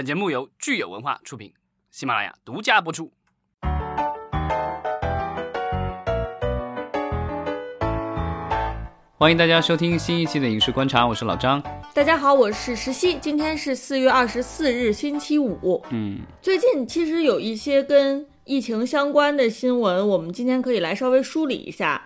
本节目由聚友文化出品，喜马拉雅独家播出。欢迎大家收听新一期的《影视观察》，我是老张。大家好，我是石溪。今天是四月二十四日，星期五。嗯，最近其实有一些跟疫情相关的新闻，我们今天可以来稍微梳理一下。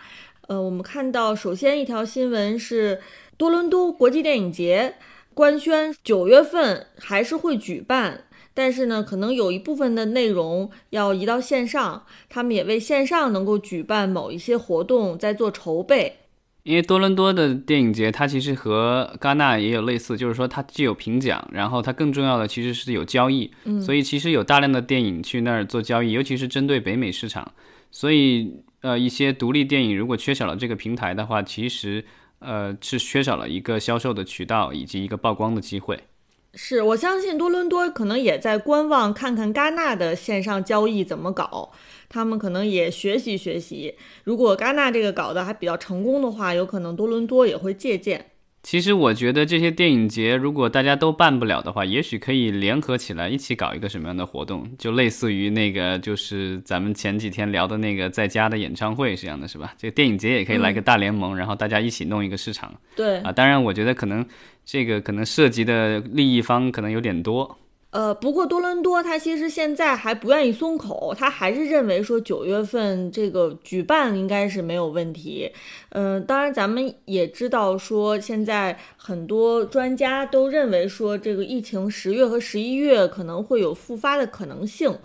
呃，我们看到，首先一条新闻是多伦多国际电影节。官宣九月份还是会举办，但是呢，可能有一部分的内容要移到线上。他们也为线上能够举办某一些活动在做筹备。因为多伦多的电影节，它其实和戛纳也有类似，就是说它既有评奖，然后它更重要的其实是有交易。嗯，所以其实有大量的电影去那儿做交易，尤其是针对北美市场。所以，呃，一些独立电影如果缺少了这个平台的话，其实。呃，是缺少了一个销售的渠道以及一个曝光的机会。是我相信多伦多可能也在观望，看看戛纳的线上交易怎么搞，他们可能也学习学习。如果戛纳这个搞得还比较成功的话，有可能多伦多也会借鉴。其实我觉得这些电影节，如果大家都办不了的话，也许可以联合起来一起搞一个什么样的活动，就类似于那个，就是咱们前几天聊的那个在家的演唱会这样的是吧？这个电影节也可以来个大联盟，然后大家一起弄一个市场。对啊，当然我觉得可能这个可能涉及的利益方可能有点多。呃，不过多伦多他其实现在还不愿意松口，他还是认为说九月份这个举办应该是没有问题。嗯，当然咱们也知道说现在很多专家都认为说这个疫情十月和十一月可能会有复发的可能性，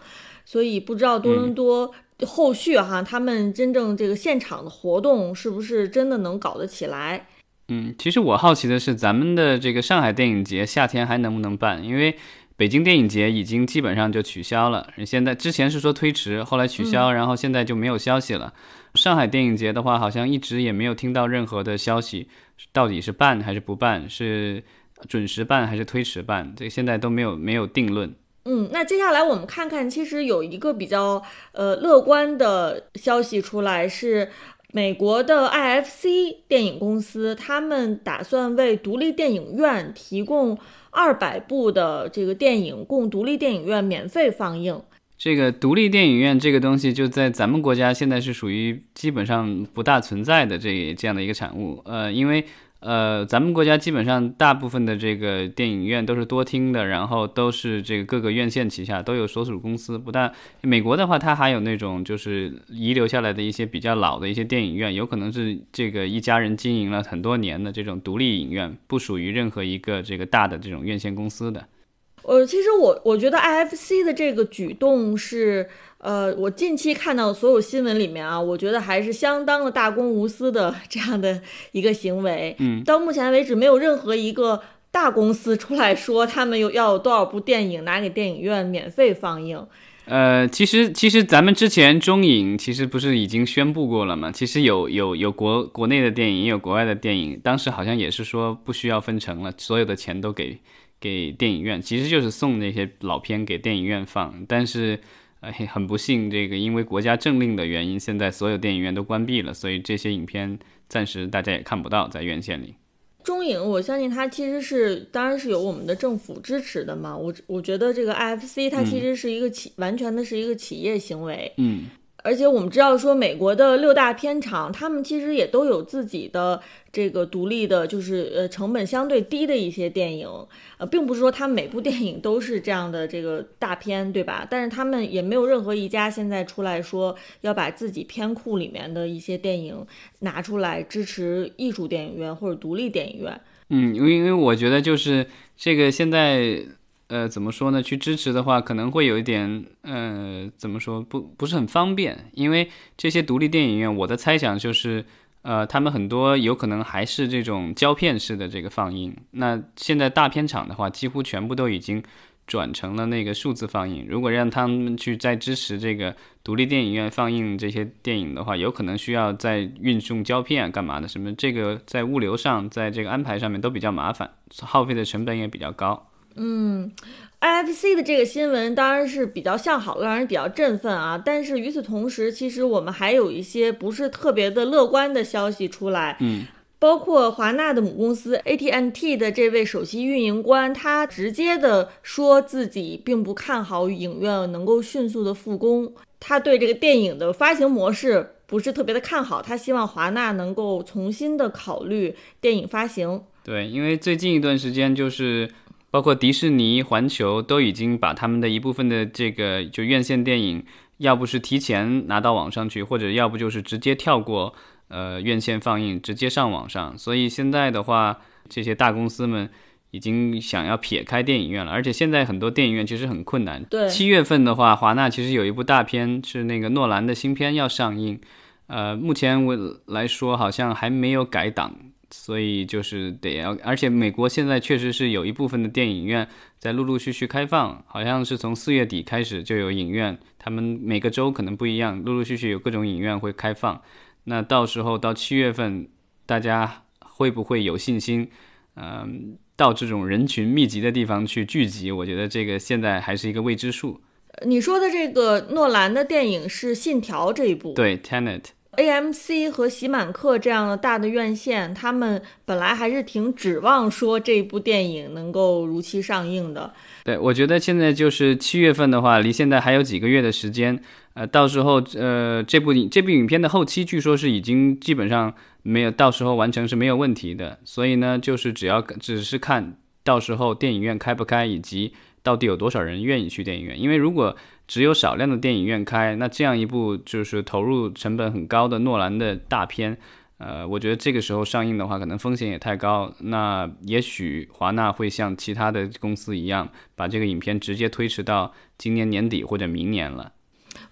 所以不知道多伦多后续哈他们真正这个现场的活动是不是真的能搞得起来？嗯，其实我好奇的是咱们的这个上海电影节夏天还能不能办，因为。北京电影节已经基本上就取消了，现在之前是说推迟，后来取消，然后现在就没有消息了。上海电影节的话，好像一直也没有听到任何的消息，到底是办还是不办，是准时办还是推迟办，这现在都没有没有定论。嗯，那接下来我们看看，其实有一个比较呃乐观的消息出来，是美国的 IFC 电影公司，他们打算为独立电影院提供。二百部的这个电影供独立电影院免费放映。这个独立电影院这个东西，就在咱们国家现在是属于基本上不大存在的这这样的一个产物。呃，因为。呃，咱们国家基本上大部分的这个电影院都是多厅的，然后都是这个各个院线旗下都有所属公司。不但美国的话，它还有那种就是遗留下来的一些比较老的一些电影院，有可能是这个一家人经营了很多年的这种独立影院，不属于任何一个这个大的这种院线公司的。呃，其实我我觉得 IFC 的这个举动是。呃，我近期看到所有新闻里面啊，我觉得还是相当的大公无私的这样的一个行为。嗯，到目前为止，没有任何一个大公司出来说他们有要有多少部电影拿给电影院免费放映。呃，其实其实咱们之前中影其实不是已经宣布过了吗？其实有有有国国内的电影，也有国外的电影，当时好像也是说不需要分成了，所有的钱都给给电影院，其实就是送那些老片给电影院放，但是。哎，很不幸，这个因为国家政令的原因，现在所有电影院都关闭了，所以这些影片暂时大家也看不到在院线里。中影，我相信它其实是，当然是有我们的政府支持的嘛。我我觉得这个 IFC 它其实是一个企，完全的是一个企业行为。嗯。而且我们知道，说美国的六大片厂，他们其实也都有自己的这个独立的，就是呃成本相对低的一些电影，呃，并不是说他们每部电影都是这样的这个大片，对吧？但是他们也没有任何一家现在出来说要把自己片库里面的一些电影拿出来支持艺术电影院或者独立电影院。嗯，因为因为我觉得就是这个现在。呃，怎么说呢？去支持的话，可能会有一点，呃，怎么说不不是很方便，因为这些独立电影院，我的猜想就是，呃，他们很多有可能还是这种胶片式的这个放映。那现在大片厂的话，几乎全部都已经转成了那个数字放映。如果让他们去再支持这个独立电影院放映这些电影的话，有可能需要再运送胶片干嘛的？什么这个在物流上，在这个安排上面都比较麻烦，耗费的成本也比较高。嗯，IFC 的这个新闻当然是比较向好的，让人比较振奋啊。但是与此同时，其实我们还有一些不是特别的乐观的消息出来。嗯，包括华纳的母公司 AT&T 的这位首席运营官，他直接的说自己并不看好影院能够迅速的复工，他对这个电影的发行模式不是特别的看好，他希望华纳能够重新的考虑电影发行。对，因为最近一段时间就是包括迪士尼、环球都已经把他们的一部分的这个就院线电影，要不是提前拿到网上去，或者要不就是直接跳过。呃，院线放映直接上网上，所以现在的话，这些大公司们已经想要撇开电影院了。而且现在很多电影院其实很困难。对，七月份的话，华纳其实有一部大片是那个诺兰的新片要上映，呃，目前我来说好像还没有改档，所以就是得要。而且美国现在确实是有一部分的电影院在陆陆续续开放，好像是从四月底开始就有影院，他们每个州可能不一样，陆陆续续有各种影院会开放。那到时候到七月份，大家会不会有信心？嗯，到这种人群密集的地方去聚集？我觉得这个现在还是一个未知数。你说的这个诺兰的电影是《信条》这一部？对，Tenet。AMC 和喜满客这样的大的院线，他们本来还是挺指望说这部电影能够如期上映的。对，我觉得现在就是七月份的话，离现在还有几个月的时间。呃，到时候呃，这部影这部影片的后期据说是已经基本上没有，到时候完成是没有问题的。所以呢，就是只要只是看到时候电影院开不开，以及到底有多少人愿意去电影院。因为如果只有少量的电影院开，那这样一部就是投入成本很高的诺兰的大片，呃，我觉得这个时候上映的话，可能风险也太高。那也许华纳会像其他的公司一样，把这个影片直接推迟到今年年底或者明年了。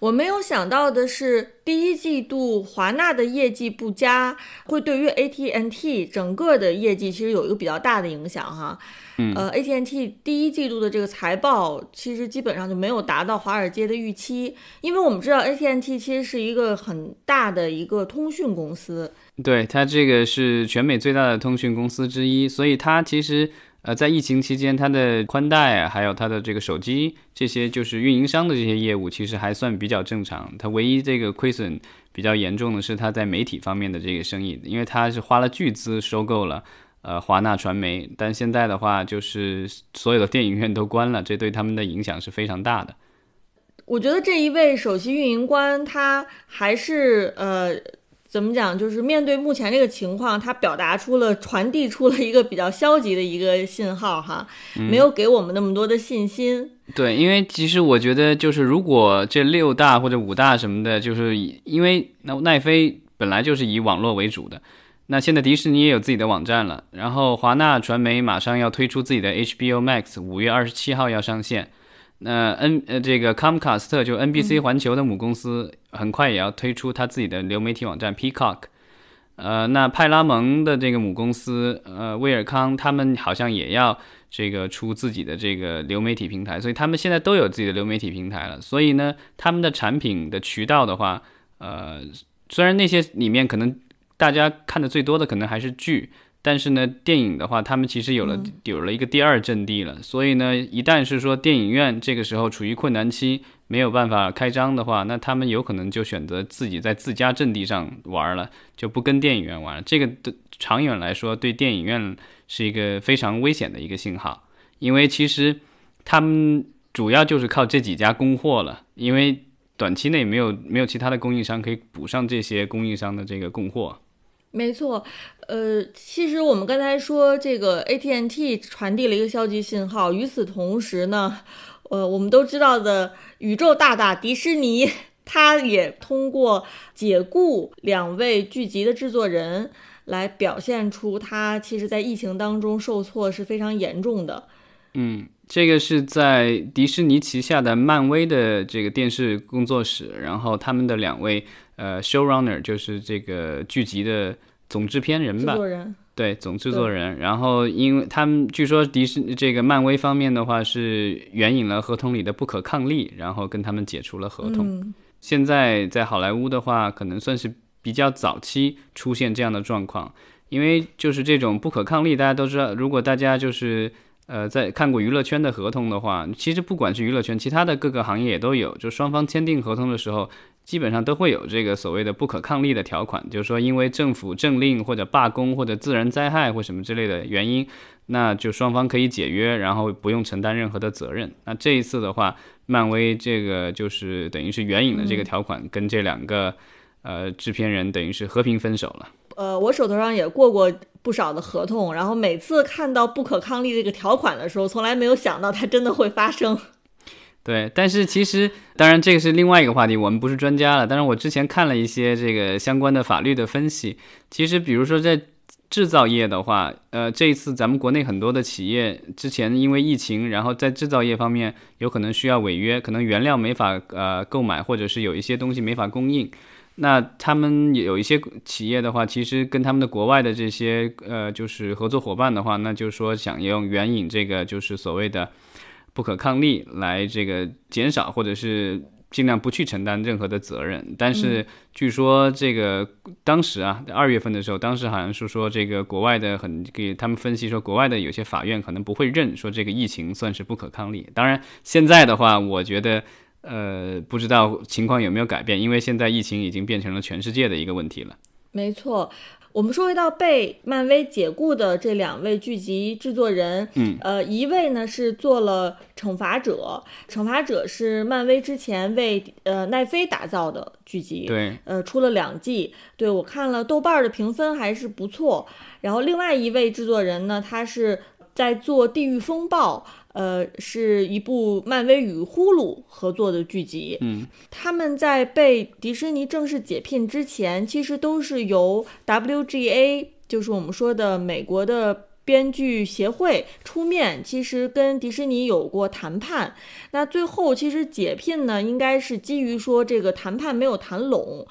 我没有想到的是，第一季度华纳的业绩不佳，会对于 AT&T 整个的业绩其实有一个比较大的影响哈。嗯，呃，AT&T 第一季度的这个财报其实基本上就没有达到华尔街的预期，因为我们知道 AT&T 其实是一个很大的一个通讯公司，对它这个是全美最大的通讯公司之一，所以它其实。呃，在疫情期间，它的宽带还有它的这个手机这些，就是运营商的这些业务，其实还算比较正常。它唯一这个亏损比较严重的是它在媒体方面的这个生意，因为它是花了巨资收购了呃华纳传媒，但现在的话就是所有的电影院都关了，这对他们的影响是非常大的。我觉得这一位首席运营官他还是呃。怎么讲？就是面对目前这个情况，他表达出了、传递出了一个比较消极的一个信号，哈，没有给我们那么多的信心。对，因为其实我觉得，就是如果这六大或者五大什么的，就是因为那奈飞本来就是以网络为主的，那现在迪士尼也有自己的网站了，然后华纳传媒马上要推出自己的 HBO Max，五月二十七号要上线。那 N 呃这个 Comcast 就 NBC 环球的母公司，很快也要推出它自己的流媒体网站 Peacock。呃，那派拉蒙的这个母公司呃威尔康，他们好像也要这个出自己的这个流媒体平台，所以他们现在都有自己的流媒体平台了。所以呢，他们的产品的渠道的话，呃，虽然那些里面可能大家看的最多的可能还是剧。但是呢，电影的话，他们其实有了有了一个第二阵地了。所以呢，一旦是说电影院这个时候处于困难期，没有办法开张的话，那他们有可能就选择自己在自家阵地上玩了，就不跟电影院玩了。这个的长远来说，对电影院是一个非常危险的一个信号，因为其实他们主要就是靠这几家供货了，因为短期内没有没有其他的供应商可以补上这些供应商的这个供货。没错，呃，其实我们刚才说这个 AT&T 传递了一个消极信号，与此同时呢，呃，我们都知道的宇宙大大迪士尼，它也通过解雇两位剧集的制作人，来表现出它其实在疫情当中受挫是非常严重的。嗯，这个是在迪士尼旗下的漫威的这个电视工作室，然后他们的两位。呃，showrunner 就是这个剧集的总制片人吧？人对，总制作人。然后，因为他们据说迪士这个漫威方面的话是援引了合同里的不可抗力，然后跟他们解除了合同。现在在好莱坞的话，可能算是比较早期出现这样的状况，因为就是这种不可抗力，大家都知道，如果大家就是呃，在看过娱乐圈的合同的话，其实不管是娱乐圈，其他的各个行业也都有，就双方签订合同的时候，基本上都会有这个所谓的不可抗力的条款，就是说因为政府政令或者罢工或者自然灾害或什么之类的原因，那就双方可以解约，然后不用承担任何的责任。那这一次的话，漫威这个就是等于是援引的这个条款，跟这两个呃制片人等于是和平分手了。呃，我手头上也过过不少的合同，然后每次看到不可抗力这个条款的时候，从来没有想到它真的会发生。对，但是其实，当然这个是另外一个话题，我们不是专家了。但是我之前看了一些这个相关的法律的分析，其实比如说在制造业的话，呃，这一次咱们国内很多的企业之前因为疫情，然后在制造业方面有可能需要违约，可能原料没法呃购买，或者是有一些东西没法供应。那他们有一些企业的话，其实跟他们的国外的这些呃，就是合作伙伴的话，那就是说想用援引这个就是所谓的不可抗力来这个减少或者是尽量不去承担任何的责任。但是据说这个当时啊，二月份的时候，当时好像是说这个国外的很给他们分析说，国外的有些法院可能不会认说这个疫情算是不可抗力。当然现在的话，我觉得。呃，不知道情况有没有改变，因为现在疫情已经变成了全世界的一个问题了。没错，我们说回到被漫威解雇的这两位剧集制作人，嗯，呃，一位呢是做了《惩罚者》，《惩罚者》是漫威之前为呃奈飞打造的剧集，对，呃，出了两季，对我看了豆瓣的评分还是不错。然后另外一位制作人呢，他是在做《地狱风暴》。呃，是一部漫威与呼噜合作的剧集。嗯，他们在被迪士尼正式解聘之前，其实都是由 WGA，就是我们说的美国的编剧协会出面，其实跟迪士尼有过谈判。那最后其实解聘呢，应该是基于说这个谈判没有谈拢。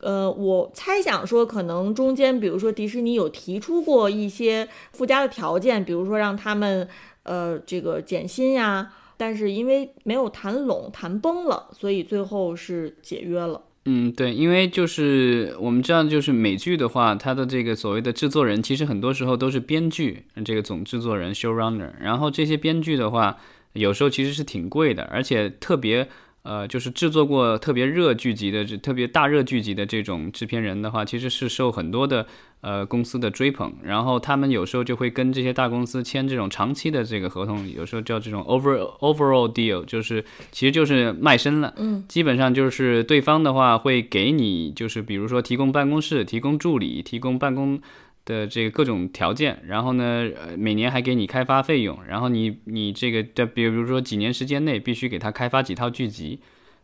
呃，我猜想说，可能中间比如说迪士尼有提出过一些附加的条件，比如说让他们。呃，这个减薪呀，但是因为没有谈拢、谈崩了，所以最后是解约了。嗯，对，因为就是我们知道，就是美剧的话，它的这个所谓的制作人，其实很多时候都是编剧，这个总制作人 （showrunner）。然后这些编剧的话，有时候其实是挺贵的，而且特别。呃，就是制作过特别热剧集的、这特别大热剧集的这种制片人的话，其实是受很多的呃公司的追捧。然后他们有时候就会跟这些大公司签这种长期的这个合同，有时候叫这种 over overall deal，就是其实就是卖身了。嗯，基本上就是对方的话会给你，就是比如说提供办公室、提供助理、提供办公。的这个各种条件，然后呢，呃，每年还给你开发费用，然后你你这个的，比如说几年时间内必须给他开发几套剧集，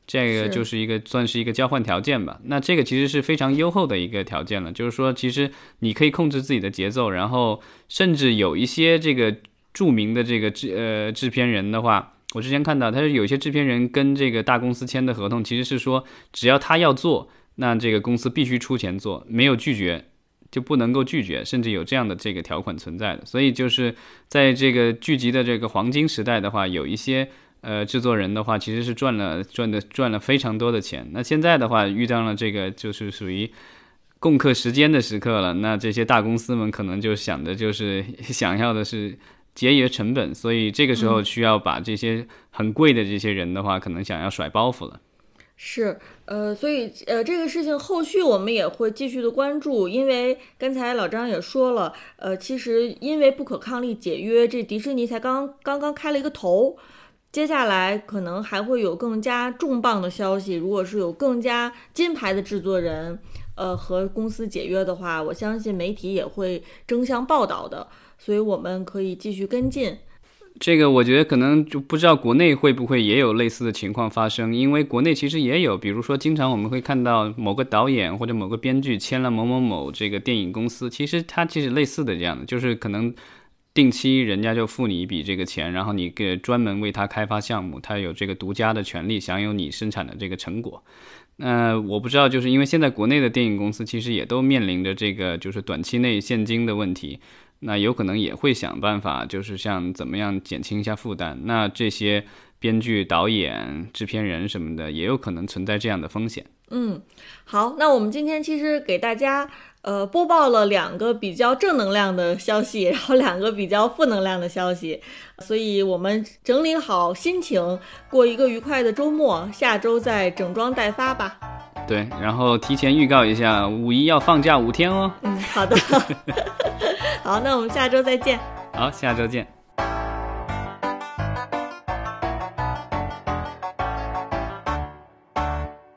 这个就是一个算是一个交换条件吧。那这个其实是非常优厚的一个条件了，就是说其实你可以控制自己的节奏，然后甚至有一些这个著名的这个制呃制片人的话，我之前看到他是有些制片人跟这个大公司签的合同，其实是说只要他要做，那这个公司必须出钱做，没有拒绝。就不能够拒绝，甚至有这样的这个条款存在的。所以就是在这个剧集的这个黄金时代的话，有一些呃制作人的话，其实是赚了赚的赚了非常多的钱。那现在的话遇到了这个就是属于共克时间的时刻了。那这些大公司们可能就想的就是 想要的是节约成本，所以这个时候需要把这些很贵的这些人的话，可能想要甩包袱了。是，呃，所以，呃，这个事情后续我们也会继续的关注，因为刚才老张也说了，呃，其实因为不可抗力解约，这迪士尼才刚刚刚开了一个头，接下来可能还会有更加重磅的消息。如果是有更加金牌的制作人，呃，和公司解约的话，我相信媒体也会争相报道的，所以我们可以继续跟进。这个我觉得可能就不知道国内会不会也有类似的情况发生，因为国内其实也有，比如说经常我们会看到某个导演或者某个编剧签了某某某这个电影公司，其实他其实类似的这样的，就是可能定期人家就付你一笔这个钱，然后你给专门为他开发项目，他有这个独家的权利享有你生产的这个成果。那我不知道，就是因为现在国内的电影公司其实也都面临着这个就是短期内现金的问题。那有可能也会想办法，就是像怎么样减轻一下负担。那这些编剧、导演、制片人什么的，也有可能存在这样的风险。嗯，好，那我们今天其实给大家呃，播报了两个比较正能量的消息，然后两个比较负能量的消息，所以我们整理好心情，过一个愉快的周末，下周再整装待发吧。对，然后提前预告一下，五一要放假五天哦。嗯，好的。好，那我们下周再见。好，下周见。